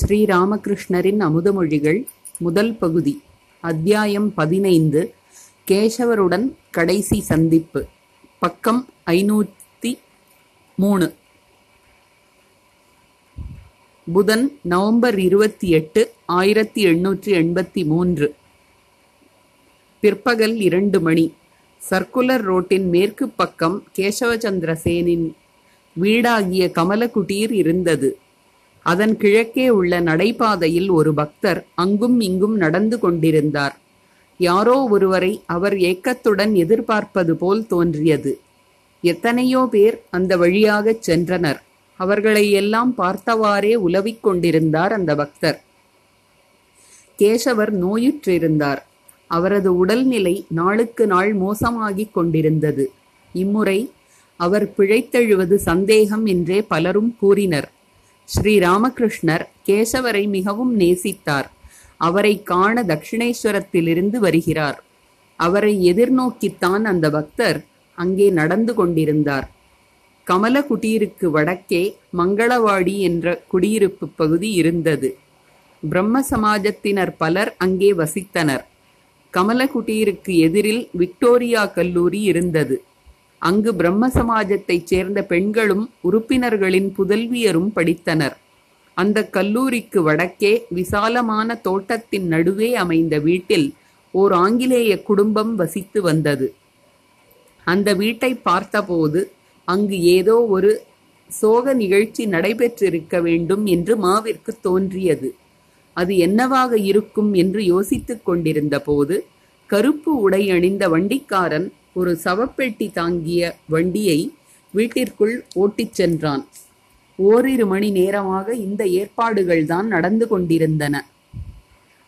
ஸ்ரீராமகிருஷ்ணரின் அமுதமொழிகள் முதல் பகுதி அத்தியாயம் பதினைந்து கேசவருடன் கடைசி சந்திப்பு பக்கம் ஐநூற்றி மூணு. புதன் நவம்பர் இருபத்தி எட்டு ஆயிரத்தி எண்ணூற்றி எண்பத்தி மூன்று. பிற்பகல் இரண்டு மணி சர்க்குலர் ரோட்டின் மேற்கு பக்கம் கேசவச்சந்திர சேனின் வீடாகிய கமலகுடீர் இருந்தது. அதன் கிழக்கே உள்ள நடைபாதையில் ஒரு பக்தர் அங்கும் இங்கும் நடந்து கொண்டிருந்தார். யாரோ ஒருவரை அவர் ஏக்கத்துடன் எதிர்பார்ப்பது போல் தோன்றியது. எத்தனையோ பேர் அந்த வழியாகச் சென்றனர். அவர்களை எல்லாம் பார்த்தவாறே உலவிக் கொண்டிருந்தார் அந்த பக்தர். கேசவர் நோயுற்றிருந்தார். அவரது உடல்நிலை நாளுக்கு நாள் மோசமாகிக் கொண்டிருந்தது. இம்முறை அவர் பிழைத்தெழுவது சந்தேகம் என்றே பலரும் கூறினர். ஸ்ரீ ராமகிருஷ்ணர் கேசவரை மிகவும் நேசித்தார். அவரை காண தட்சிணேஸ்வரத்திலிருந்து வருகிறார். அவரை எதிர்நோக்கித்தான் அந்த பக்தர் அங்கே நடந்து கொண்டிருந்தார். கமல குடீருக்கு வடக்கே மங்களவாடி என்ற குடியிருப்பு பகுதி இருந்தது. பிரம்ம சமாஜத்தினர் பலர் அங்கே வசித்தனர். கமலகுடீருக்கு எதிரில் விக்டோரியா கல்லூரி இருந்தது. அங்கு பிரம்ம சமாஜத்தைச் சேர்ந்த பெண்களும் உறுப்பினர்களின் புதல்வியரும் படித்தனர். அந்த கல்லூரிக்கு வடக்கே விசாலமான தோட்டத்தின் நடுவே அமைந்த வீட்டில் ஓர் ஆங்கிலேய குடும்பம் வசித்து வந்தது. அந்த வீட்டை பார்த்தபோது அங்கு ஏதோ ஒரு சோக நிகழ்ச்சி நடைபெற்றிருக்க வேண்டும் என்று மாவிற்கு தோன்றியது. அது என்னவாக இருக்கும் என்று யோசித்துக் கொண்டிருந்த போது கருப்பு உடை அணிந்த வண்டிக்காரன் ஒரு சவப்பெட்டி தாங்கிய வண்டியை வீட்டிற்குள் ஓட்டிச் சென்றான். ஓரிரு மணி நேரமாக இந்த ஏற்பாடுகள்தான் நடந்து கொண்டிருந்தன.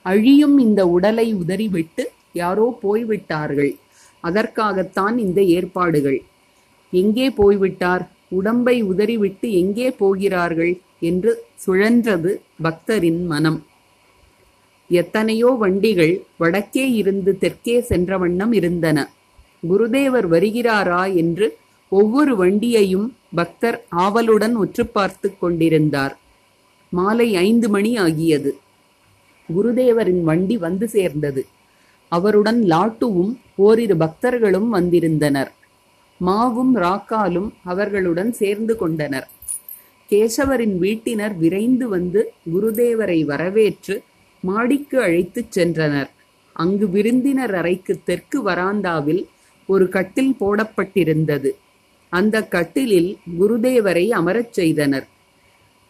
அழியும் இந்த உடலை உதறிவிட்டு யாரோ போய்விட்டார்கள். அதற்காகத்தான் இந்த ஏற்பாடுகள். எங்கே போய்விட்டார்? உடம்பை உதறிவிட்டு எங்கே போகிறார்கள்? என்று சுழன்றது பக்தரின் மனம். எத்தனையோ வண்டிகள் வடக்கே இருந்து தெற்கே சென்ற வண்ணம் இருந்தன. குருதேவர் வருகிறாரா என்று ஒவ்வொரு வண்டியையும் பக்தர் ஆவலுடன் உற்று பார்த்து கொண்டிருந்தார். மாலை ஐந்து மணி ஆகியது. குருதேவரின் வண்டி வந்து சேர்ந்தது. அவருடன் லாட்டுவும் ஓரிரு பக்தர்களும் வந்திருந்தனர். மாவும் ராக்காலும் அவர்களுடன் சேர்ந்து கொண்டனர். கேசவரின் வீட்டினர் விரைந்து வந்து குருதேவரை வரவேற்று மாடிக்கு அழைத்துச் சென்றனர். அங்கு விருந்தினர் அறைக்கு தெற்கு வராந்தாவில் ஒரு கட்டில் போடப்பட்டிருந்தது. அந்த கட்டிலில் குருதேவரை அமரச் செய்தனர்.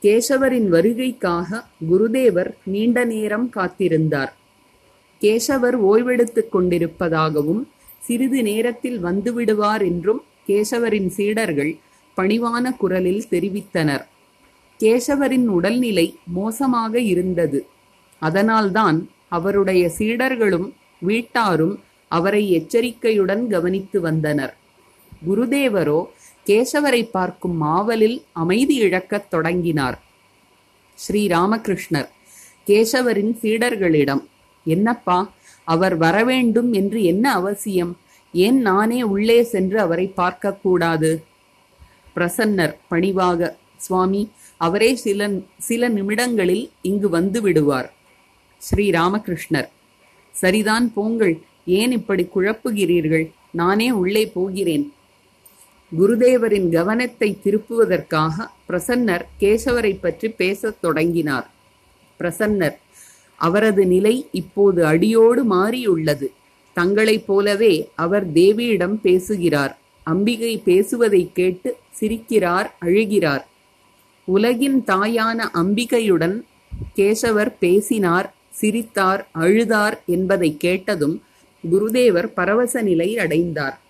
கேசவரின் வருகைக்காக குருதேவர் நீண்ட நேரம் காத்திருந்தார். கேசவர் ஓய்வெடுத்துக் கொண்டிருப்பதாகவும் சிறிது நேரத்தில் வந்துவிடுவார் என்றும் கேசவரின் சீடர்கள் பணிவான குரலில் தெரிவித்தனர். கேசவரின் உடல்நிலை மோசமாக இருந்தது. அதனால்தான் அவருடைய சீடர்களும் வீட்டாரும் அவரை எச்சரிக்கையுடன் கவனித்து வந்தனர். குருதேவரோ கேசவரை பார்க்கும் மாவலில் அமைதி இழக்கத் தொடங்கினார். ஸ்ரீ ராமகிருஷ்ணர் கேசவரின் சீடர்களிடம் என்னப்பா அவர் வரவேண்டும் என்று என்ன அவசியம்? ஏன் நானே உள்ளே சென்று அவரை பார்க்கக்கூடாது? பிரசன்னர் பணிவாக சுவாமி அவரே சில சில நிமிடங்களில் இங்கு வந்து விடுவார். ஸ்ரீ ராமகிருஷ்ணர் சரிதான் போங்கள் ஏன் இப்படி குழப்புகிறீர்கள்? நானே உள்ளே போகிறேன். குருதேவரின் கவனத்தை திருப்புவதற்காக பிரசன்னர் கேசவரை பற்றி பேசத் தொடங்கினார். பிரசன்னர் அவரது நிலை இப்போது அடியோடு மாறியுள்ளது. தங்களைப் போலவே அவர் தேவியிடம் பேசுகிறார். அம்பிகை பேசுவதை கேட்டு சிரிக்கிறார் அழுகிறார். உலகின் தாயான அம்பிகையுடன் கேசவர் பேசினார் சிரித்தார் அழுதார் என்பதை கேட்டதும் குருதேவர் பரவச நிலை அடைந்தார்.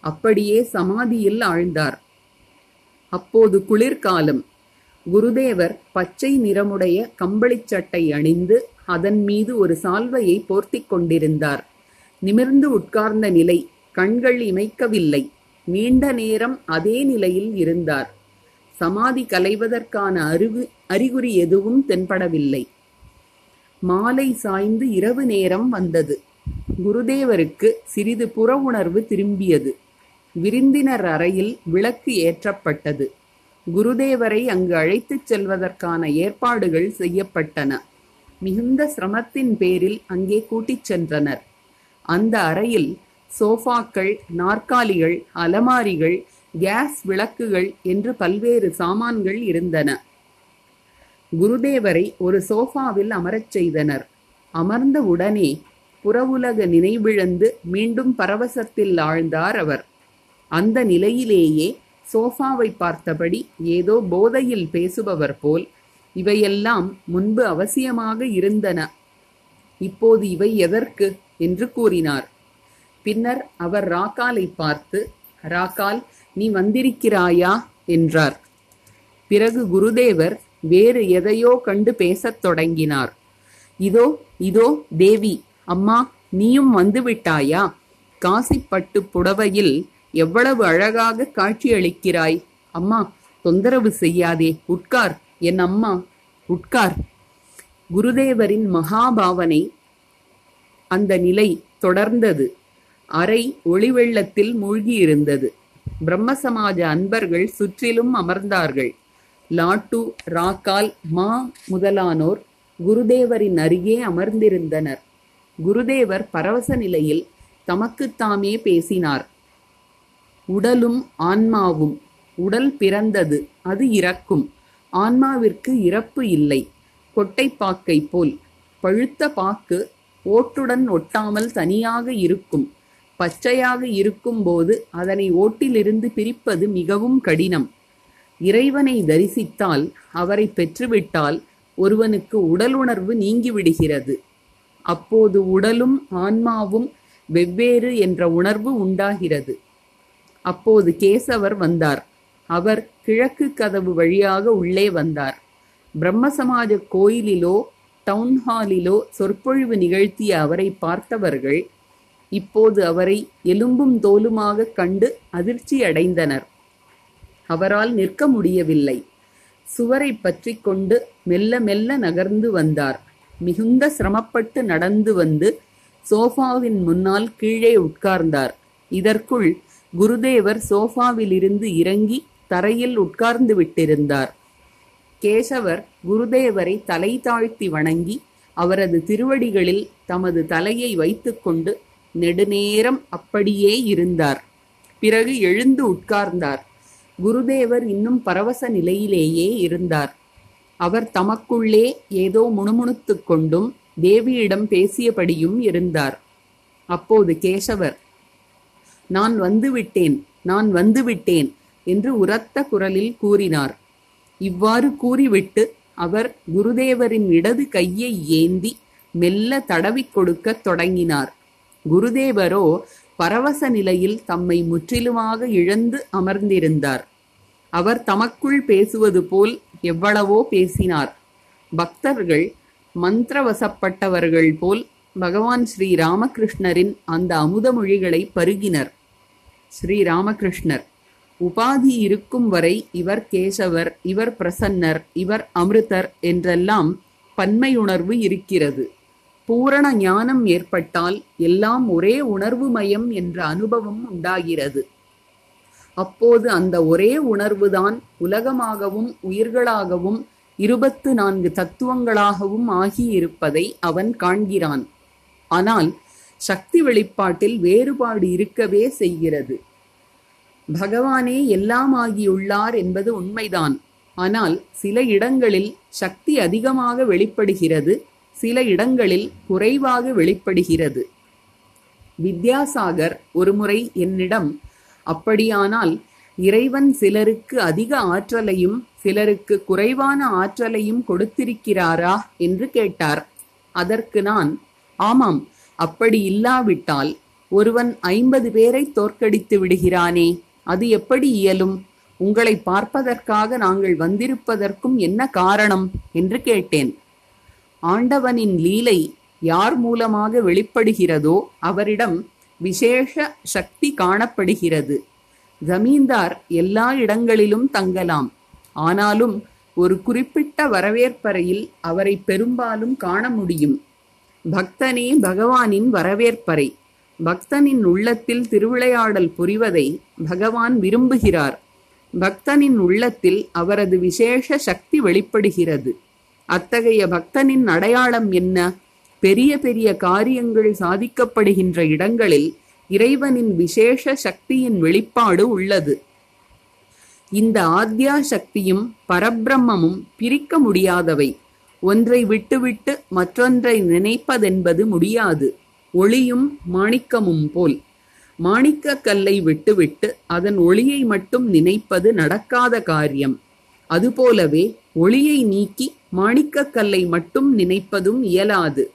அப்படியே சமாதியில் ஆழ்ந்தார். அப்போது குளிர்காலம். குருதேவர் பச்சை நிறமுடைய கம்பளிச் சட்டை அணிந்து அதன் மீது ஒரு சால்வையை போர்த்திக் கொண்டிருந்தார். நிமிர்ந்து உட்கார்ந்த நிலை கண்கள் இமைக்கவில்லை. நீண்ட நேரம் அதே நிலையில் இருந்தார். சமாதி கலைவதற்கான அறிவு அறிகுறி எதுவும் தென்படவில்லை. மாலை சாய்ந்து இரவு நேரம் வந்தது. குருதேவருக்கு சிறிது புற உணர்வு திரும்பியது. விருந்தினர் அறையில் விளக்கு ஏற்றப்பட்டது. குருதேவரை அங்கு அழைத்துச் செல்வதற்கான ஏற்பாடுகள் செய்யப்பட்டன. மிகுந்த சிரமத்தின் பேரில் அங்கே கூட்டிச் சென்றனர். அந்த அறையில் சோஃபாக்கள் நாற்காலிகள் அலமாரிகள் கேஸ் விளக்குகள் என்று பல்வேறு சாமான்கள் இருந்தன. குருதேவரை ஒரு சோஃபாவில் அமரச் செய்தனர். அமர்ந்த உடனே புறவுலக நினைவிழந்து மீண்டும் பரவசத்தில் ஆழ்ந்தார் அவர். அந்த நிலையிலேயே சோஃபாவை பார்த்தபடி ஏதோ போதையில் பேசுபவர் போல் இவையெல்லாம் முன்பு அவசியமாக இருந்தன. இப்போது இவை எதற்கு? என்று கூறினார். பின்னர் அவர் ராக்காலை பார்த்து ராக்கால் நீ வந்திருக்கிறாயா? என்றார். பிறகு குருதேவர் வேறு எதையோ கண்டு பேசத் தொடங்கினார். இதோ இதோ தேவி அம்மா நீயும் வந்துவிட்டாயா காசிப்பட்டு புடவையில் எவ்வளவு அழகாக காட்சியளிக்கிறாய். அம்மா தொந்தரவு செய்யாதே உட்கார் என் அம்மா உட்கார். குருதேவரின் மகாபாவனை அந்த நிலை தொடர்ந்தது. அறை ஒளிவெள்ளத்தில் மூழ்கியிருந்தது. பிரம்ம சமாஜ அன்பர்கள் சுற்றிலும் அமர்ந்தார்கள். லாட்டு ராக்கால் மா முதலானோர் குருதேவரின் அருகே அமர்ந்திருந்தனர். குருதேவர் பரவச நிலையில் தமக்குத்தாமே பேசினார். உடலும் ஆன்மாவும் உடல் பிறந்தது அது இறக்கும். ஆன்மாவிற்கு இறப்பு இல்லை. கொட்டைப்பாக்கை போல். பழுத்த பாக்கு ஓட்டுடன் ஒட்டாமல் தனியாக இருக்கும். பச்சையாக இருக்கும்போது அதனை ஓட்டிலிருந்து பிரிப்பது மிகவும் கடினம். இறைவனை தரிசித்தால் அவரை பெற்றுவிட்டால் ஒருவனுக்கு உடலுணர்வு நீங்கிவிடுகிறது. அப்போது உடலும் ஆன்மாவும் வெவ்வேறு என்ற உணர்வு உண்டாகிறது. அப்போது கேசவர் வந்தார். அவர் கிழக்கு கதவு வழியாக உள்ளே வந்தார். பிரம்மசமாஜ கோயிலிலோ டவுன்ஹாலிலோ சொற்பொழிவு நிகழ்த்திய அவரை பார்த்தவர்கள் இப்போது அவரை எலும்பும் தோலுமாக கண்டு அதிர்ச்சி அடைந்தனர். அவரால் நிற்க முடியவில்லை. சுவரை பற்றி கொண்டு மெல்ல மெல்ல நகர்ந்து வந்தார். மிகுந்த சிரமப்பட்டு நடந்து வந்து சோஃபாவின் முன்னால் கீழே உட்கார்ந்தார். இதற்குள் குருதேவர் சோஃபாவிலிருந்து இறங்கி தரையில் உட்கார்ந்து விட்டிருந்தார். கேசவர் குருதேவரை தலை தாழ்த்தி வணங்கி அவரது திருவடிகளில் தமது தலையை வைத்துக்கொண்டு நெடுநேரம் அப்படியே இருந்தார். பிறகு எழுந்து உட்கார்ந்தார். குருதேவர் இன்னும் பரவச நிலையிலேயே இருந்தார். அவர் தமக்குள்ளே ஏதோ முணுமுணுத்துக் கொண்டும் தேவியிடம் பேசியபடியும் இருந்தார். அப்போது கேசவர் நான் வந்துவிட்டேன் நான் வந்துவிட்டேன் என்று உரத்த குரலில் கூறினார். இவ்வாறு கூறிவிட்டு அவர் குருதேவரின் இடது கையை ஏந்தி மெல்ல தடவிக் கொடுக்கத் தொடங்கினார். குருதேவரோ பரவச நிலையில் தம்மை முற்றிலுமாக இழந்து அமர்ந்திருந்தார். அவர் தமக்குள் பேசுவது போல் எவ்வளவோ பேசினார். பக்தர்கள் மந்திரவசப்பட்டவர்கள் போல் பகவான் ஸ்ரீ ராமகிருஷ்ணரின் அந்த அமுத மொழிகளை பருகினர். ஸ்ரீ ராமகிருஷ்ணர் உபாதி இருக்கும் வரை இவர் கேசவர் இவர் பிரசன்னர் இவர் அமிர்தர் என்றெல்லாம் பன்மையுணர்வு இருக்கிறது. பூரண ஞானம் ஏற்பட்டால் எல்லாம் ஒரே உணர்வு மயம் என்ற அனுபவம் உண்டாகிறது. அப்போது அந்த ஒரே உணர்வுதான் உலகமாகவும் உயிர்களாகவும் இருபத்து நான்கு தத்துவங்களாகவும் ஆகியிருப்பதை அவன் காண்கிறான். ஆனால் சக்தி வெளிப்பாட்டில் வேறுபாடு இருக்கவே செய்கிறது. பகவானே எல்லாம் ஆகியுள்ளார் என்பது உண்மைதான். ஆனால் சில இடங்களில் சக்தி அதிகமாக வெளிப்படுகிறது சில இடங்களில் குறைவாக வெளிப்படுகிறது. வித்யாசாகர் ஒருமுறை என்னிடம் அப்படியானால் இறைவன் சிலருக்கு அதிக ஆற்றலையும் சிலருக்கு குறைவான ஆற்றலையும் கொடுத்திருக்கிறாரா என்று கேட்டார். அதற்கு நான் ஆமாம் அப்படி இல்லாவிட்டால் ஒருவன் ஐம்பது பேரை தோற்கடித்து விடுகிறானே அது எப்படி இயலும்? உங்களை பார்ப்பதற்காக நாங்கள் வந்திருப்பதற்கும் என்ன காரணம்? என்று கேட்டேன். ஆண்டவனின் லீலை யார் மூலமாக வெளிப்படுகிறதோ அவரிடம் விசேஷ சக்தி காணப்படுகிறது. ஜமீன்தார் எல்லா இடங்களிலும் தங்கலாம். ஆனாலும் ஒரு குறிப்பிட்ட வரவேற்பறையில் அவரை பெரும்பாலும் காண முடியும். பக்தனே பகவானின் வரவேற்பறை. பக்தனின் உள்ளத்தில் திருவிளையாடல் புரிவதை பகவான் விரும்புகிறார். பக்தனின் உள்ளத்தில் அவரது விசேஷ சக்தி வெளிப்படுகிறது. அத்தகைய பக்தனின் அடையாளம் என்ன? பெரிய பெரிய காரியங்கள் சாதிக்கப்படுகின்ற இடங்களில் இறைவனின் விசேஷ சக்தியின் வெளிப்பாடு உள்ளது. இந்த ஆத்யா சக்தியும் பரபிரம்மமும் பிரிக்க முடியாதவை. ஒன்றை விட்டுவிட்டு மற்றொன்றை நினைப்பதென்பது முடியாது. ஒளியும் மாணிக்கமும் போல். மாணிக்க கல்லை விட்டுவிட்டு அதன் ஒளியை மட்டும் நினைப்பது நடக்காத காரியம். அதுபோலவே ஒளியை நீக்கி மாணிக்கக் கல்லை மட்டும் நினைப்பதும் இயலாது.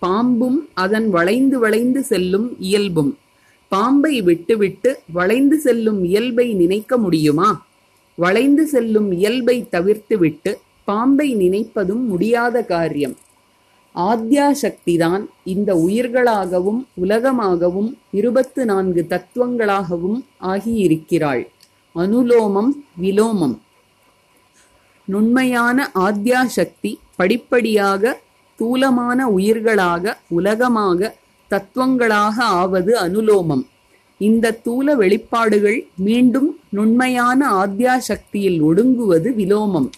பாம்பும் அதன் வளைந்து வளைந்து செல்லும் இயல்பும். பாம்பை விட்டுவிட்டு வளைந்து செல்லும் இயல்பை நினைக்க முடியுமா? வளைந்து செல்லும் இயல்பை தவிர்த்துவிட்டு பாம்பை நினைப்பதும் முடியாத காரியம். ஆத்யா சக்திதான் இந்த உயிர்களாகவும் உலகமாகவும் இருபத்து நான்கு தத்துவங்களாகவும் ஆகியிருக்கிறாள். அனுலோமம் விலோமம். நுண்மையான ஆத்யா சக்தி படிப்படியாக தூலமான உயிர்களாக உலகமாக தத்துவங்களாக ஆவது அனுலோமம். இந்த தூல வெளிப்பாடுகள் மீண்டும் நுண்மையான ஆத்யா சக்தியில் ஒடுங்குவது விலோமம்.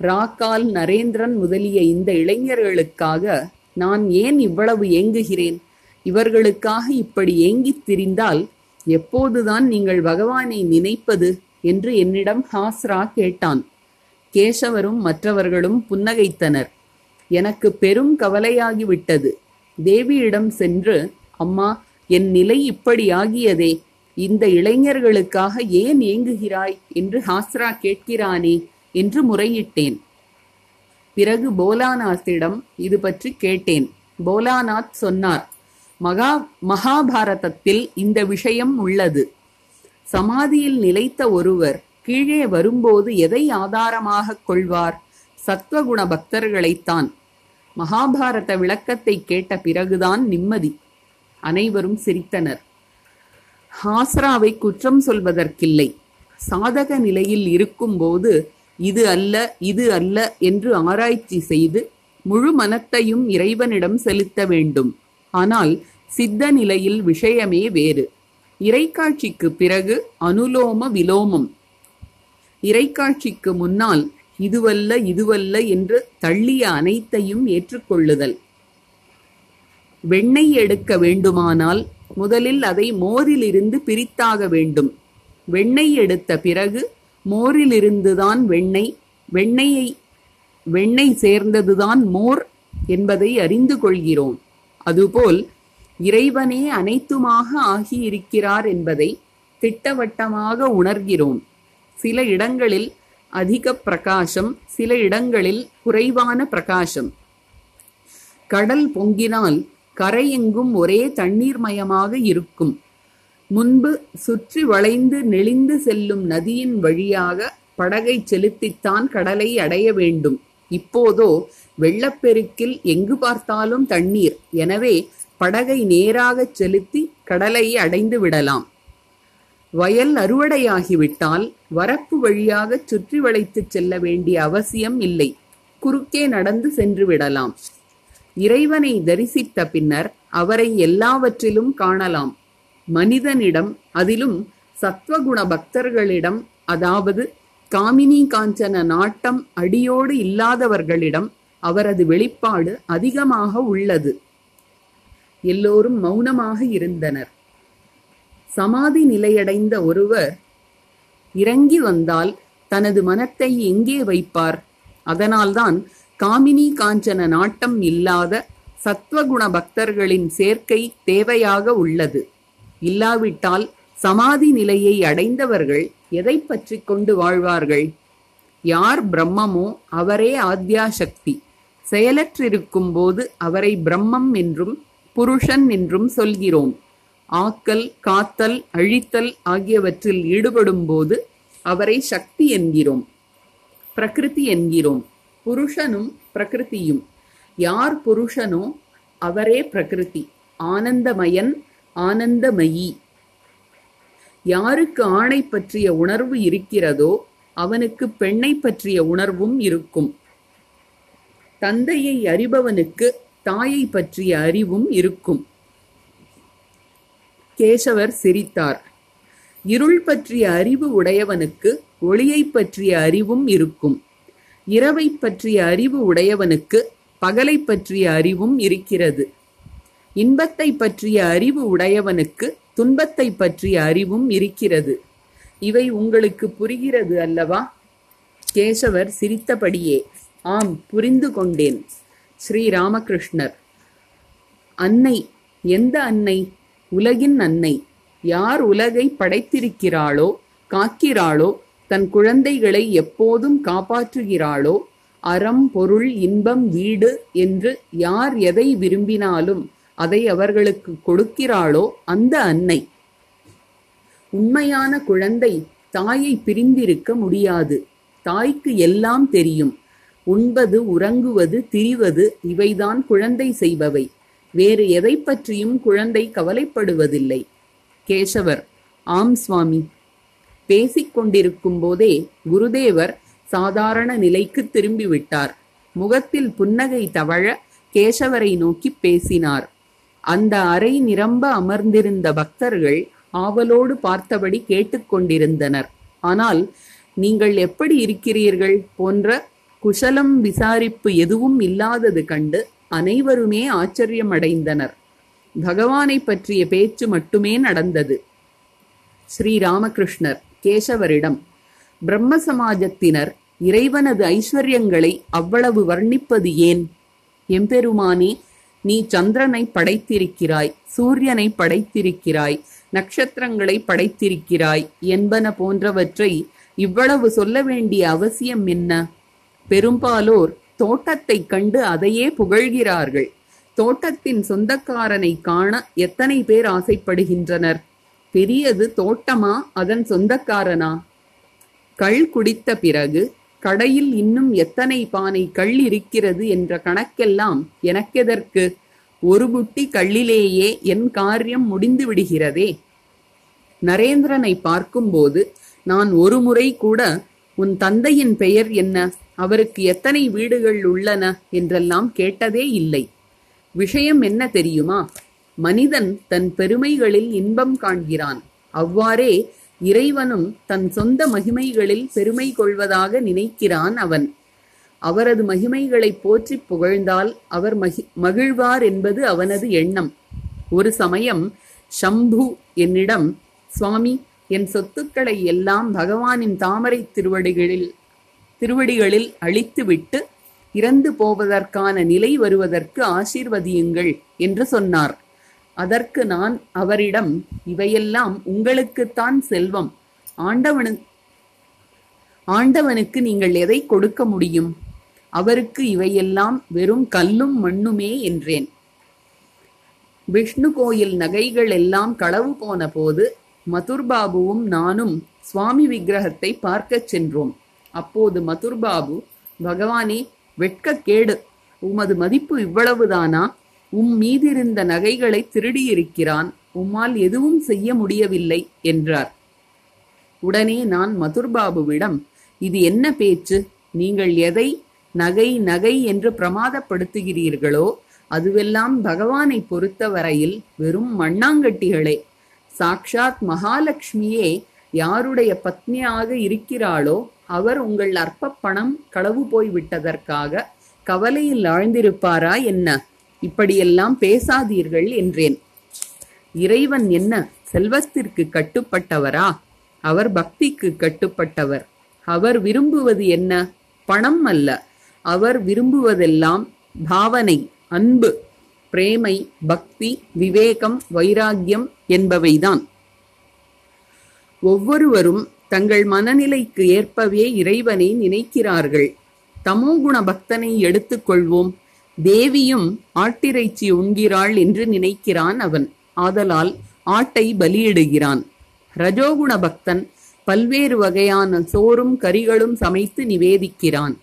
ராக்கால் நரேந்திரன் முதலிய இந்த இளைஞர்களுக்காக நான் ஏன் இவ்வளவு ஏங்குகிறேன்? இவர்களுக்காக இப்படி ஏங்கித் திரிந்தால் எப்போதுதான் நீங்கள் பகவானை நினைப்பது? என்று என்னிடம் ஹாஸ்ரா கேட்டான். கேசவரும் மற்றவர்களும் புன்னகைத்தனர். எனக்கு பெரும் கவலையாகிவிட்டது. தேவியிடம் சென்று அம்மா என் நிலை இப்படியாகியதே. இந்த இளைஞர்களுக்காக ஏன் ஏங்குகிறாய்? என்று ஹாஸ்ரா கேட்கிறானே என்று முறையிட்டேன். பிறகு போலாநாத்திடம் இது பற்றி கேட்டேன். போலாநாத் சொன்னார் மகா மகாபாரதத்தில் இந்த விஷயம் உள்ளது. சமாதியில் நிலைத்த ஒருவர் கீழே வரும்போது எதை ஆதாரமாகக் கொள்வார்? சத்வகுண பக்தர்களைத்தான். மகாபாரத விளக்கத்தை கேட்ட பிறகுதான் நிம்மதி. அனைவரும் சிரித்தனர். ஹாஸ்ராவை குற்றம் சொல்வதற்கில்லை. சாதக நிலையில் இருக்கும்போது இது அல்ல இது அல்ல என்று ஆராய்ச்சி செய்து முழு மனத்தையும் இறைவனிடம் செலுத்த வேண்டும். ஆனால் சித்த நிலையில் விஷயமே வேறு. இறைக்காட்சிக்கு பிறகு அனுலோம விலோமம். இறைக்காட்சிக்கு முன்னால் இதுவல்ல இதுவல்ல என்று தள்ளிய அனைத்தையும் ஏற்றுக்கொள்ளுதல். வெண்ணெய் எடுக்க வேண்டுமானால் முதலில் அதை மோரிலிருந்து பிரித்தாக வேண்டும். வெண்ணெய் எடுத்த பிறகு மோரிலிருந்துதான் வெண்ணெய் வெண்ணெயை வெண்ணெய் சேர்ந்ததுதான் மோர் என்பதை அறிந்து கொள்கிறோம். அதுபோல் இறைவனே அனைத்துமாக ஆகியிருக்கிறார் என்பதை திட்டவட்டமாக உணர்கிறோம். சில இடங்களில் அதிக பிரகாசம் சில இடங்களில் குறைவான பிரகாசம். கடல் பொங்கினால் கரையெங்கும் ஒரே தண்ணீர்மயமாக இருக்கும். முன்பு சுற்றி வளைந்து நெளிந்து செல்லும் நதியின் வழியாக படகை செலுத்தித்தான் கடலை அடைய வேண்டும். இப்போதோ வெள்ளப்பெருக்கில் எங்கு பார்த்தாலும் தண்ணீர். எனவே படகை நேராகச் செலுத்தி கடலை அடைந்து விடலாம். வயல் அறுவடையாகிவிட்டால் வரப்பு வழியாக சுற்றி வளைத்துச் செல்ல வேண்டிய அவசியம் இல்லை. குறுக்கே நடந்து சென்று விடலாம். இறைவனை தரிசித்த பின்னர் அவரை எல்லாவற்றிலும் காணலாம். மனிதனிடம் அதிலும் சத்வகுண பக்தர்களிடம் அதாவது காமினி காஞ்சன நாட்டம் அடியோடு இல்லாதவர்களிடம் அவரது வெளிப்பாடு அதிகமாக உள்ளது. எல்லோரும் மௌனமாக இருந்தனர். சமாதி நிலையடைந்த ஒருவர் இறங்கி வந்தால் தனது மனத்தை எங்கே வைப்பார்? அதனால்தான் காமினி காஞ்சன நாட்டம் இல்லாத சத்வகுண பக்தர்களின் சேர்க்கை தேவையாக உள்ளது. இல்லாவிட்டால் சமாதி நிலையை அடைந்தவர்கள் எதை பற்றி கொண்டு வாழ்வார்கள்? யார் பிரம்மமோ அவரே ஆத்யா சக்தி செயலற்றிருக்கும் போது அவரை பிரம்மம் என்றும் புருஷன் என்றும் சொல்கிறோம். ஆக்கல் காத்தல் அழித்தல் ஆகியவற்றில் ஈடுபடும் போது அவரை சக்தி என்கிறோம் பிரகிருதி என்கிறோம் புருஷனும் பிரகிருதியும். யார் புருஷனோ அவரே பிரகிருதி ஆனந்தமயன் ஆனந்தமயி. யாருக்கு ஆணை பற்றிய உணர்வு இருக்கிறதோ அவனுக்கு பெண்ணை பற்றிய உணர்வும் இருக்கும். தந்தையை அறிபவனுக்கு தாயை பற்றிய அறிவும் இருக்கும். கேசவர் சிரித்தார். இருள் பற்றிய அறிவு உடையவனுக்கு ஒளியைப் பற்றிய அறிவும் இருக்கும். இரவைப் பற்றிய அறிவு உடையவனுக்கு பகலைப் பற்றிய அறிவும் இருக்கிறது. இன்பத்தை பற்றிய அறிவு உடையவனுக்கு துன்பத்தை பற்றிய அறிவும் இருக்கிறது. இவை உங்களுக்கு புரிகிறது அல்லவா? கேசவர் சிரித்தபடியே ஆம் புரிந்து கொண்டேன். ஸ்ரீராமகிருஷ்ணர் அன்னை எந்த அன்னை? உலகின் அன்னை. யார் உலகை படைத்திருக்கிறாளோ காக்கிறாளோ தன் குழந்தைகளை எப்போதும் காப்பாற்றுகிறாளோ அறம் பொருள் இன்பம் வீடு என்று யார் எதை விரும்பினாலும் அதை அவர்களுக்கு கொடுக்கிறாளோ அந்த அன்னை. உண்மையான குழந்தை தாயை பிரிந்திருக்க முடியாது. தாய்க்கு எல்லாம் தெரியும். உண்பது உறங்குவது திரிவது இவைதான் குழந்தை செய்பவை. வேறு எதை பற்றியும் குழந்தை கவலைப்படுவதில்லை. கேசவர் ஆம் சுவாமி. பேசிக்கொண்டிருக்கும் போதே குருதேவர் சாதாரண நிலைக்கு திரும்பிவிட்டார். முகத்தில் புன்னகை தவழ கேசவரை நோக்கி பேசினார். அந்த அறை நிரம்ப அமர்ந்திருந்த பக்தர்கள் ஆவலோடு பார்த்தபடி கேட்டுக்கொண்டிருந்தனர் ஆனால் நீங்கள் எப்படி இருக்கிறீர்கள்? போன்ற குஷலம் விசாரிப்பு எதுவும் இல்லாதது கண்டு அனைவருமே ஆச்சரியமடைந்தனர். பகவானை பற்றிய பேச்சு மட்டுமே நடந்தது. ஸ்ரீராமகிருஷ்ணர் கேசவரிடம் பிரம்ம சமாஜத்தினர் இறைவனது ஐஸ்வர்யங்களை அவ்வளவு வர்ணிப்பது ஏன்? எம்பெருமானே நீ சந்திரனை படைத்திருக்கிறாய் சூரியனை படைத்திருக்கிறாய் நட்சத்திரங்களை படைத்திருக்கிறாய் என்பன போன்றவற்றை இவ்வளவு சொல்ல வேண்டிய அவசியம் என்ன? பெரும்பாலோர் தோட்டத்தைக் கண்டு அதையே புகழ்கிறார்கள். தோட்டத்தின் சொந்தக்காரனை காண எத்தனை பேர் ஆசைப்படுகின்றனர்? பெரியது தோட்டமா? அதன் சொந்தக்காரனா? கள் குடித்த பிறகு கடையில் இன்னும் எத்தனை பானை கள் இருக்கிறது என்ற கணக்கெல்லாம் எனக்கெதற்கு? ஒரு புட்டி கள்ளிலேயே என் காரியம் முடிந்து விடுகிறதே. நரேந்திரனை பார்க்கும்போது நான் ஒரு முறை கூட உன் தந்தையின் பெயர் என்ன? அவருக்கு எத்தனை வீடுகள் உள்ளன என்றெல்லாம் கேட்டதே இல்லை. விஷயம் என்ன தெரியுமா? மனிதன் தன் பெருமைகளில் இன்பம் காண்கிறான். அவ்வாறே இறைவனும் தன் சொந்த மகிமைகளில் பெருமை கொள்வதாக நினைக்கிறான் அவன். அவரது மகிமைகளை போற்றி புகழ்ந்தால் அவர் மகி மகிழ்வார் என்பது அவனது எண்ணம். ஒரு சமயம் ஷம்பு என்னிடம் சுவாமி என் சொத்துக்களை எல்லாம் பகவானின் தாமரை திருவடிகளில் திருவடிகளில் அழித்துவிட்டு இறந்து போவதற்கான நிலை வருவதற்கு ஆசீர்வதியுங்கள் என்று சொன்னார். அதற்கு நான் அவரிடம் இவையெல்லாம் உங்களுக்குத்தான் செல்வம். ஆண்டவனு ஆண்டவனுக்கு நீங்கள் எதை கொடுக்க முடியும்? அவருக்கு இவையெல்லாம் வெறும் கல்லும் மண்ணுமே என்றேன். விஷ்ணு கோயில் நகைகள் எல்லாம் களவு போன போது மதுர்பாபுவும் நானும் சுவாமி விக்கிரகத்தை பார்க்கச் சென்றோம். அப்போது மதுர்பாபு பகவானே வெட்கக்கேடு. உமது மதிப்பு இவ்வளவுதானா? உம் மீதிருந்த நகைகளை திருடியிருக்கிறான். உம்மால் எதுவும் செய்ய முடியவில்லை என்றார். உடனே நான் மதுர்பாபுவிடம் இது என்ன பேச்சு? நீங்கள் எதை நகை நகை என்று பிரமாதப்படுத்துகிறீர்களோ அதுவெல்லாம் பகவானை பொறுத்தவரையில் வெறும் மண்ணாங்கட்டிகளே. சாக்ஷாத் மகாலட்சுமியே யாருடைய பத்னியாக இருக்கிறாளோ அவர் உங்கள் அற்ப பணம் களவு போய் விட்டதற்காக கவலையில் ஆழ்ந்திருப்பாரா என்ன? இப்படியெல்லாம் பேசாதீர்கள் என்றேன். இறைவன் என்ன செல்வத்திற்கு கட்டுப்பட்டவரா? அவர் பக்திக்கு கட்டுப்பட்டவர். அவர் விரும்புவது என்ன? பணம் அல்ல. அவர் விரும்புவதெல்லாம் பாவனை அன்பு பிரேமை பக்தி விவேகம் வைராக்கியம் என்பவைதான். ஒவ்வொருவரும் தங்கள் மனநிலைக்கு ஏற்பவே இறைவனை நினைக்கிறார்கள். தமோகுண பக்தனை எடுத்துக்கொள்வோம் தேவியும் ஆட்டிறைச்சி உண்கிறாள் என்று நினைக்கிறான் அவன். ஆதலால் ஆட்டை பலியிடுகிறான். ரஜோகுண பக்தன் பல்வேறு வகையான சோறும் கறிகளும் சமைத்து நிவேதிக்கிறான்.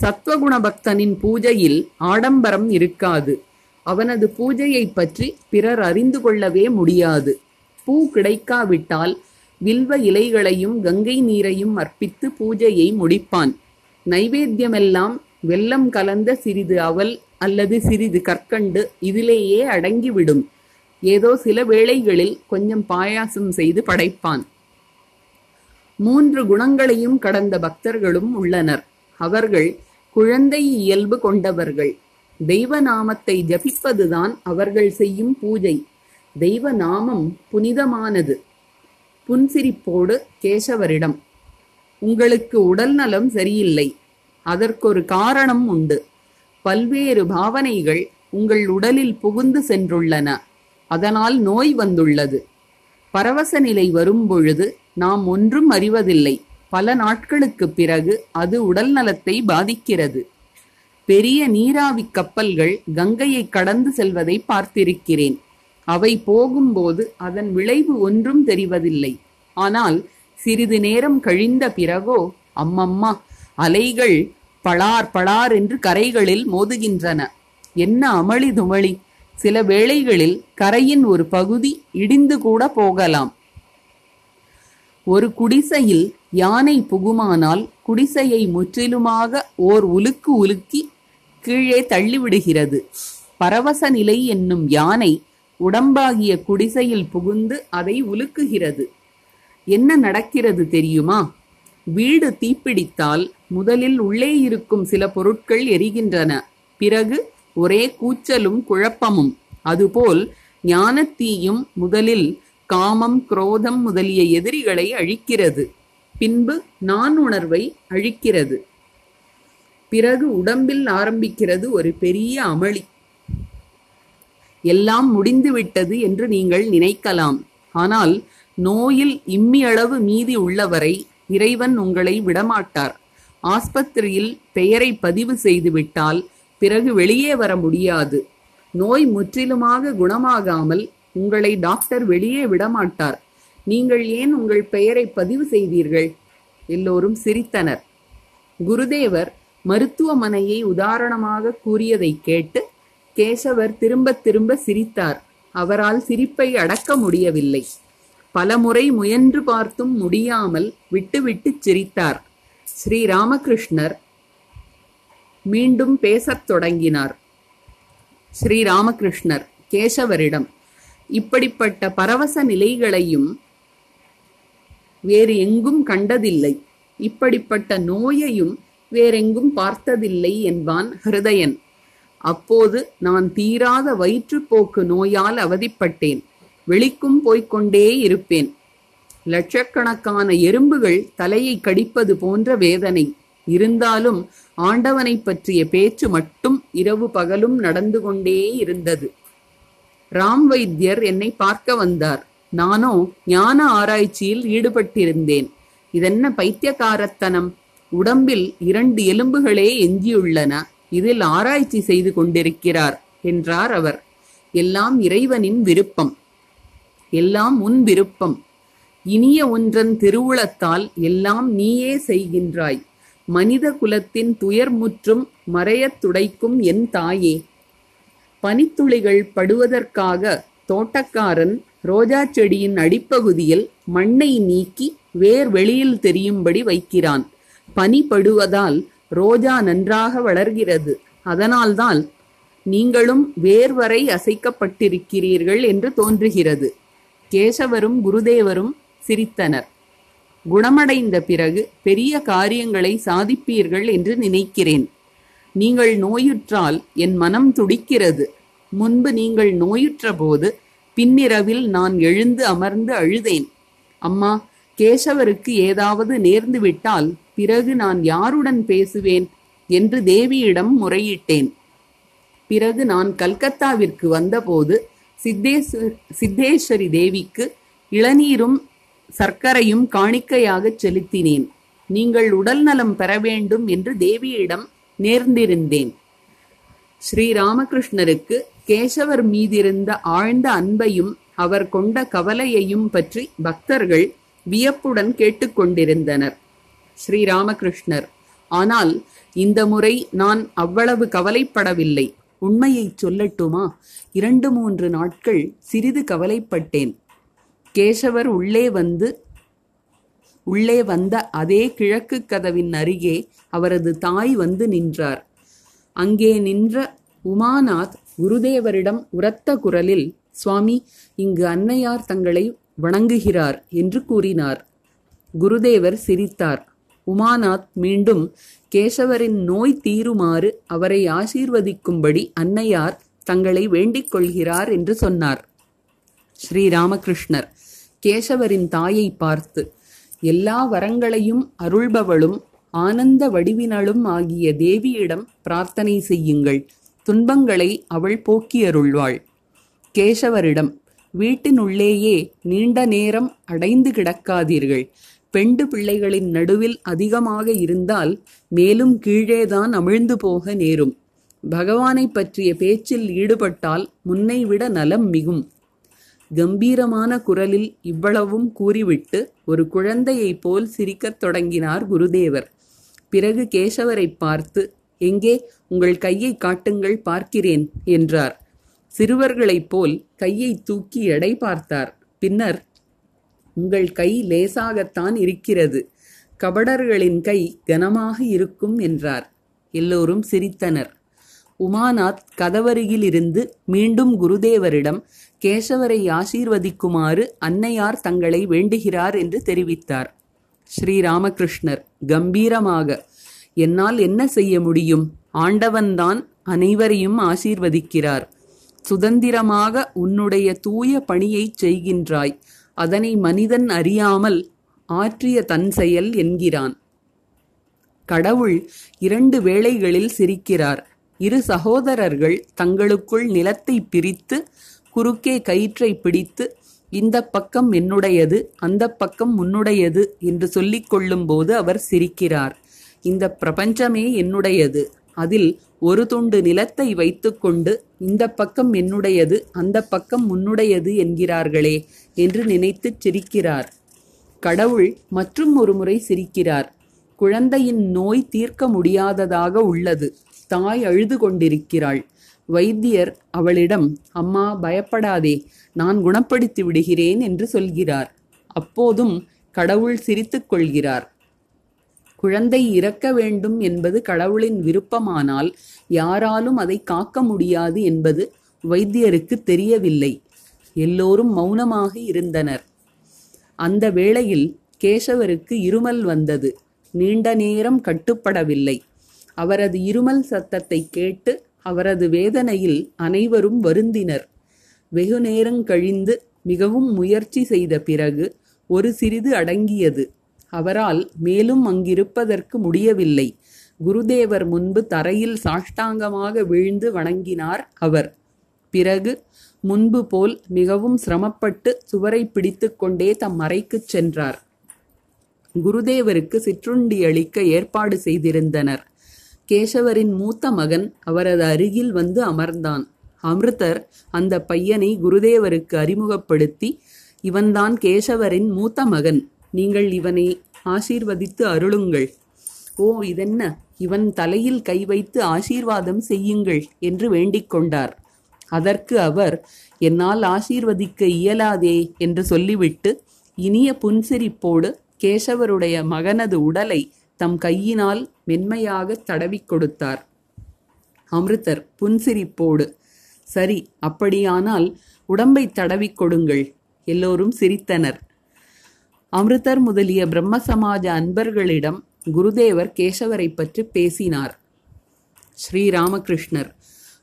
சத்வகுண பக்தனின் பூஜையில் ஆடம்பரம் இருக்காது. அவனது பூஜையைப் பற்றி பிறர் அறிந்து கொள்ளவே முடியாது. பூ கிடைக்காவிட்டால் வில்வ இலைகளையும் கங்கை நீரையும் அர்ப்பித்து பூஜையை முடிப்பான். நைவேத்தியமெல்லாம் வெல்லம் கலந்த சிறிது அவல் அல்லது சிறிது கற்கண்டு இதிலேயே அடங்கிவிடும். ஏதோ சில வேளைகளில் கொஞ்சம் பாயாசம் செய்து படைப்பான். மூன்று குணங்களையும் கடந்த பக்தர்களும் உள்ளனர். அவர்கள் குழந்தை இயல்பு கொண்டவர்கள். தெய்வ நாமத்தை ஜபிப்பதுதான் அவர்கள் செய்யும் பூஜை. தெய்வ நாமம் புனிதமானது. புன்சிரிப்போடு கேசவரிடம் உங்களுக்கு உடல் நலம் சரியில்லை. அதற்கொரு காரணம் உண்டு. பல்வேறு பாவனைகள் உங்கள் உடலில் புகுந்து சென்றுள்ளன. அதனால் நோய் வந்துள்ளது. பரவச நிலை வரும்பொழுது நாம் ஒன்றும் அறிவதில்லை. பல நாட்களுக்குப் பிறகு அது உடல் நலத்தை பாதிக்கிறது. பெரிய நீராவி கப்பல்கள் கங்கையை கடந்து செல்வதை பார்த்திருக்கிறேன். அவை போகும்போது அதன் விளைவு ஒன்றும் தெரிவதில்லை. ஆனால் சிறிது நேரம் கழிந்த பிறகோ அம்மம்மா அலைகள் பளார் பளார் என்று கரைகளில் மோதுகின்றன. என்ன அமளி துமளி. சில வேளைகளில் கரையின் ஒரு பகுதி இடிந்து கூட போகலாம். ஒரு குடிசையில் யானை புகுமானால் குடிசையை முற்றிலுமாக ஓர் உலுக்கு உலுக்கி கீழே தள்ளிவிடுகிறது. பரவச நிலை என்னும் யானை உடம்பாகிய குடிசையில் புகுந்து அதை உலுக்குகிறது. என்ன நடக்கிறது தெரியுமா? வீடு தீப்பிடித்தால் முதலில் உள்ளே இருக்கும் சில பொருட்கள் எரிகின்றன. பிறகு ஒரே கூச்சலும் குழப்பமும். அதுபோல் ஞானத்தீயும் முதலில் காமம் குரோதம் முதலிய எதிரிகளை அழிக்கிறது. பின்பு நான் உணர்வை அழிக்கிறது. பிறகு உடம்பில் ஆரம்பிக்கிறது ஒரு பெரிய அமளி. எல்லாம் முடிந்துவிட்டது என்று நீங்கள் நினைக்கலாம். ஆனால் நோயில் இம்மியளவு மீதி உள்ளவரை இறைவன் உங்களை விடமாட்டார். ஆஸ்பத்திரியில் பெயரை பதிவு செய்துவிட்டால் பிறகு வெளியே வர முடியாது. நோய் முற்றிலுமாக குணமாகாமல் உங்களை டாக்டர் வெளியே விடமாட்டார். நீங்கள் ஏன் உங்கள் பெயரை பதிவு செய்தீர்கள்? எல்லோரும் சிரித்தனர். குருதேவர் மருத்துவமனையை உதாரணமாக கூறியதை கேட்டு கேசவர் திரும்ப திரும்ப சிரித்தார். அவரால் சிரிப்பை அடக்க முடியவில்லை. பலமுறை முயன்று பார்த்தும் முடியாமல் விட்டுவிட்டு சிரித்தார். ஸ்ரீ ராமகிருஷ்ணர் மீண்டும் பேசத் தொடங்கினார். ஸ்ரீ ராமகிருஷ்ணர் கேசவரிடம் இப்படிப்பட்ட பரவச நிலைகளையும் வேறு எங்கும் கண்டதில்லை. இப்படிப்பட்ட நோயையும் வேறெங்கும் பார்த்ததில்லை என்பான் ஹிருதயன். அப்போது நான் தீராத வயிற்றுப்போக்கு நோயால் அவதிப்பட்டேன். வெளிக்கும் போய்க்கொண்டே இருப்பேன். லட்சக்கணக்கான எறும்புகள் தலையை கடிப்பது போன்ற வேதனை. இருந்தாலும் ஆண்டவனை பற்றிய பேச்சு மட்டும் இரவு பகலும் நடந்து கொண்டே இருந்தது. ராம் வைத்தியர் என்னை பார்க்க வந்தார். நானோ ஞான ஆராய்ச்சியில் ஈடுபட்டிருந்தேன். இதென்ன பைத்தியக்காரத்தனம். உடம்பில் இரண்டு எலும்புகளே எஞ்சியுள்ளன. இதில் ஆராய்ச்சி செய்து கொண்டிருக்கிறார் என்றார் அவர். எல்லாம் இறைவனின் விருப்பம். எல்லாம் உன் விருப்பம். இனிய ஒன்றன் திருவுளத்தால் எல்லாம் நீயே செய்கின்றாய். மனித குலத்தின் துயர் முற்றும் மறையத் துடைக்கும் என் தாயே. பனித்துளிகள் படுவதற்காக தோட்டக்காரன் ரோஜா செடியின் அடிப்பகுதியில் மண்ணை நீக்கி வேர் வெளியில் தெரியும்படி வைக்கிறான். பனி படுவதால் ரோஜா நன்றாக வளர்கிறது. அதனால்தான் நீங்களும் வேர்வரை அசைக்கப்பட்டிருக்கிறீர்கள் என்று தோன்றுகிறது. கேசவரும் குருதேவரும் சிரித்தனர். குணமடைந்த பிறகு பெரிய காரியங்களை சாதிப்பீர்கள் என்று நினைக்கிறேன். நீங்கள் நோயுற்றால் என் மனம் துடிக்கிறது. முன்பு நீங்கள் நோயுற்ற போது பின்னிரவில் நான் எழுந்து அமர்ந்து அழுதேன். அம்மா கேசவருக்கு ஏதாவது நேர்ந்துவிட்டால் பிறகு நான் யாருடன் பேசுவேன் என்று தேவியிடம் முறையிட்டேன். பிறகு நான் கல்கத்தாவிற்கு வந்தபோது சித்தேஸ்வர் சித்தேஸ்வரி தேவிக்கு இளநீரும் சர்க்கரையும் காணிக்கையாகச் செலுத்தினேன். நீங்கள் உடல் நலம் பெற வேண்டும் என்று தேவியிடம் நேர்ந்திருந்தேன். ஸ்ரீராமகிருஷ்ணருக்கு கேசவர் மீதிருந்த ஆழ்ந்த அன்பையும் அவர் கொண்ட கவலையையும் பற்றி பக்தர்கள் வியப்புடன் கேட்டுக்கொண்டிருந்தனர். ஸ்ரீராமகிருஷ்ணர். ஆனால் இந்த முறை நான் அவ்வளவு கவலைப்படவில்லை. உண்மையை சொல்லட்டுமா? இரண்டு மூன்று நாட்கள் சிறிது கவலைப்பட்டேன். கேசவர் உள்ளே வந்து உள்ளே வந்த அதே கிழக்கு கதவின் அருகே அவரது தாய் வந்து நின்றார். அங்கே நின்ற உமாநாத் குருதேவரிடம் உரத்த குரலில் சுவாமி இங்கு அன்னையார் தங்களை வணங்குகிறார் என்று கூறினார். குருதேவர் சிரித்தார். உமாநாத் மீண்டும் கேசவரின் நோய் தீருமாறு அவரை ஆசீர்வதிக்கும்படி அன்னையார் தங்களை வேண்டிக் கொள்கிறார் என்று சொன்னார். ஸ்ரீராமகிருஷ்ணர் கேசவரின் தாயை பார்த்து எல்லா வரங்களையும் அருள்பவளும் ஆனந்த வடிவினளும் ஆகிய தேவியிடம் பிரார்த்தனை செய்யுங்கள். துன்பங்களை அவள் போக்கியருள்வாள் கேசவரிடம் வீட்டினுள்ளேயே நீண்ட நேரம் அடைந்து கிடக்காதீர்கள். பெண்டு பிள்ளைகளின் நடுவில் அதிகமாக இருந்தால் மேலும் கீழேதான் அமிழ்ந்து போக நேரும். பகவானை பற்றிய பேச்சில் ஈடுபட்டால் முன்னை விட நலம் மிகும். கம்பீரமான குரலில் இவ்வளவும் கூறிவிட்டு ஒரு குழந்தையைப் போல் சிரிக்கத் தொடங்கினார் குருதேவர். பிறகு கேசவரை பார்த்து எங்கே உங்கள் கையை காட்டுங்கள் பார்க்கிறேன் என்றார். சிறுவர்களைப் போல் கையை தூக்கி எடை பார்த்தார். பின்னர் உங்கள் கை லேசாகத்தான் இருக்கிறது. கபடர்களின் கை கனமாக இருக்கும் என்றார். எல்லோரும் சிரித்தனர். உமாநாத் கதவருகிலிருந்து மீண்டும் குருதேவரிடம் கேசவரை ஆசீர்வதிக்குமாறு அன்னையார் தங்களை வேண்டுகிறார் என்று தெரிவித்தார். ஸ்ரீராமகிருஷ்ணர் கம்பீரமாக என்னால் என்ன செய்ய முடியும்? ஆண்டவன்தான் அனைவரையும் ஆசீர்வதிக்கிறார். சுதந்திரமாக உன்னுடைய தூய பணியைச் செய்கின்றாய். அதனை மனிதன் அறியாமல் ஆற்றிய தன் செயல் என்கிறான். கடவுள் இரண்டு வேளைகளில் சிரிக்கிறார். இரு சகோதரர்கள் தங்களுக்குள் நிலத்தை பிரித்து குறுக்கே கயிற்றை பிடித்து இந்த பக்கம் என்னுடையது அந்த பக்கம் உன்னுடையது என்று சொல்லிக் கொள்ளும்போது அவர் சிரிக்கிறார். இந்த பிரபஞ்சமே என்னுடையது. அதில் ஒரு துண்டு நிலத்தை வைத்துக்கொண்டு இந்த பக்கம் என்னுடையது அந்த பக்கம் உன்னுடையது என்கிறார்களே. என்று நினைத்துச் சிரிக்கிறார். கடவுள் மற்றும் ஒரு முறை சிரிக்கிறார். குழந்தையின் நோய் தீர்க்க முடியாததாக உள்ளது. தாய் அழுது கொண்டிருக்கிறாள். வைத்தியர் அவளிடம் அம்மா பயப்படாதே. நான் குணப்படுத்தி விடுகிறேன் என்று சொல்கிறார். அப்போதும் கடவுள் சிரித்துக் கொள்கிறார். குழந்தை இறக்க வேண்டும் என்பது கடவுளின் விருப்பமானால் யாராலும் அதை காக்க முடியாது என்பது வைத்தியருக்கு தெரியவில்லை. எல்லோரும் மௌனமாக இருந்தனர். அந்த வேளையில் கேசவருக்கு இருமல் வந்தது. நீண்ட நேரம் கட்டுப்படவில்லை. அவரது இருமல் சத்தத்தை கேட்டு அவரது வேதனையில் அனைவரும் வருந்தினர். வெகு நேரம் கழிந்து மிகவும் முயற்சி செய்த பிறகு ஒரு சிறிது அடங்கியது. அவரால் மேலும் அங்கிருப்பதற்கு முடியவில்லை. குருதேவர் முன்பு தரையில் சாஷ்டாங்கமாக வீழ்ந்து வணங்கினார் அவர். பிறகு முன்பு போல் மிகவும் சிரமப்பட்டு சுவரை பிடித்துக்கொண்டே தம் அறைக்குச் சென்றார். குருதேவருக்கு சிற்றுண்டி அளிக்க ஏற்பாடு செய்திருந்தனர். கேசவரின் மூத்த மகன் அவரது அருகில் வந்து அமர்ந்தான். அமிர்தர் அந்த பையனை குருதேவருக்கு அறிமுகப்படுத்தி இவன்தான் கேசவரின் மூத்த மகன். நீங்கள் இவனை ஆசீர்வதித்து அருளுங்கள். ஓ இதென்ன? இவன் தலையில் கை வைத்து ஆசீர்வாதம் செய்யுங்கள் என்று வேண்டிக் கொண்டார். அதற்கு அவர் என்னால் ஆசீர்வதிக்க இயலாதே என்று சொல்லிவிட்டு இனிய புன்சிரிப்போடு கேசவருடைய மகனது உடலை தம் கையினால் மென்மையாக தடவிக் கொடுத்தார். அமிர்தர் புன்சிரிப்போடு சரி அப்படியானால் உடம்பை தடவி கொடுங்கள் எல்லோரும் சிரித்தனர். அமிர்தர் முதலிய பிரம்ம சமாஜ அன்பர்களிடம் குருதேவர் கேசவரை பற்றி பேசினார். ஸ்ரீராமகிருஷ்ணர்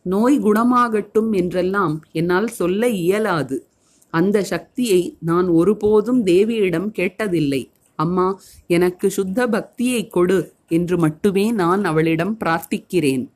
நோய் குணமாகட்டும் என்றெல்லாம் என்னால் சொல்ல இயலாது. அந்த சக்தியை நான் ஒருபோதும் தேவியிடம் கேட்டதில்லை. அம்மா எனக்கு சுத்த பக்தியை கொடு என்று மட்டுமே நான் அவளிடம் பிரார்த்திக்கிறேன்.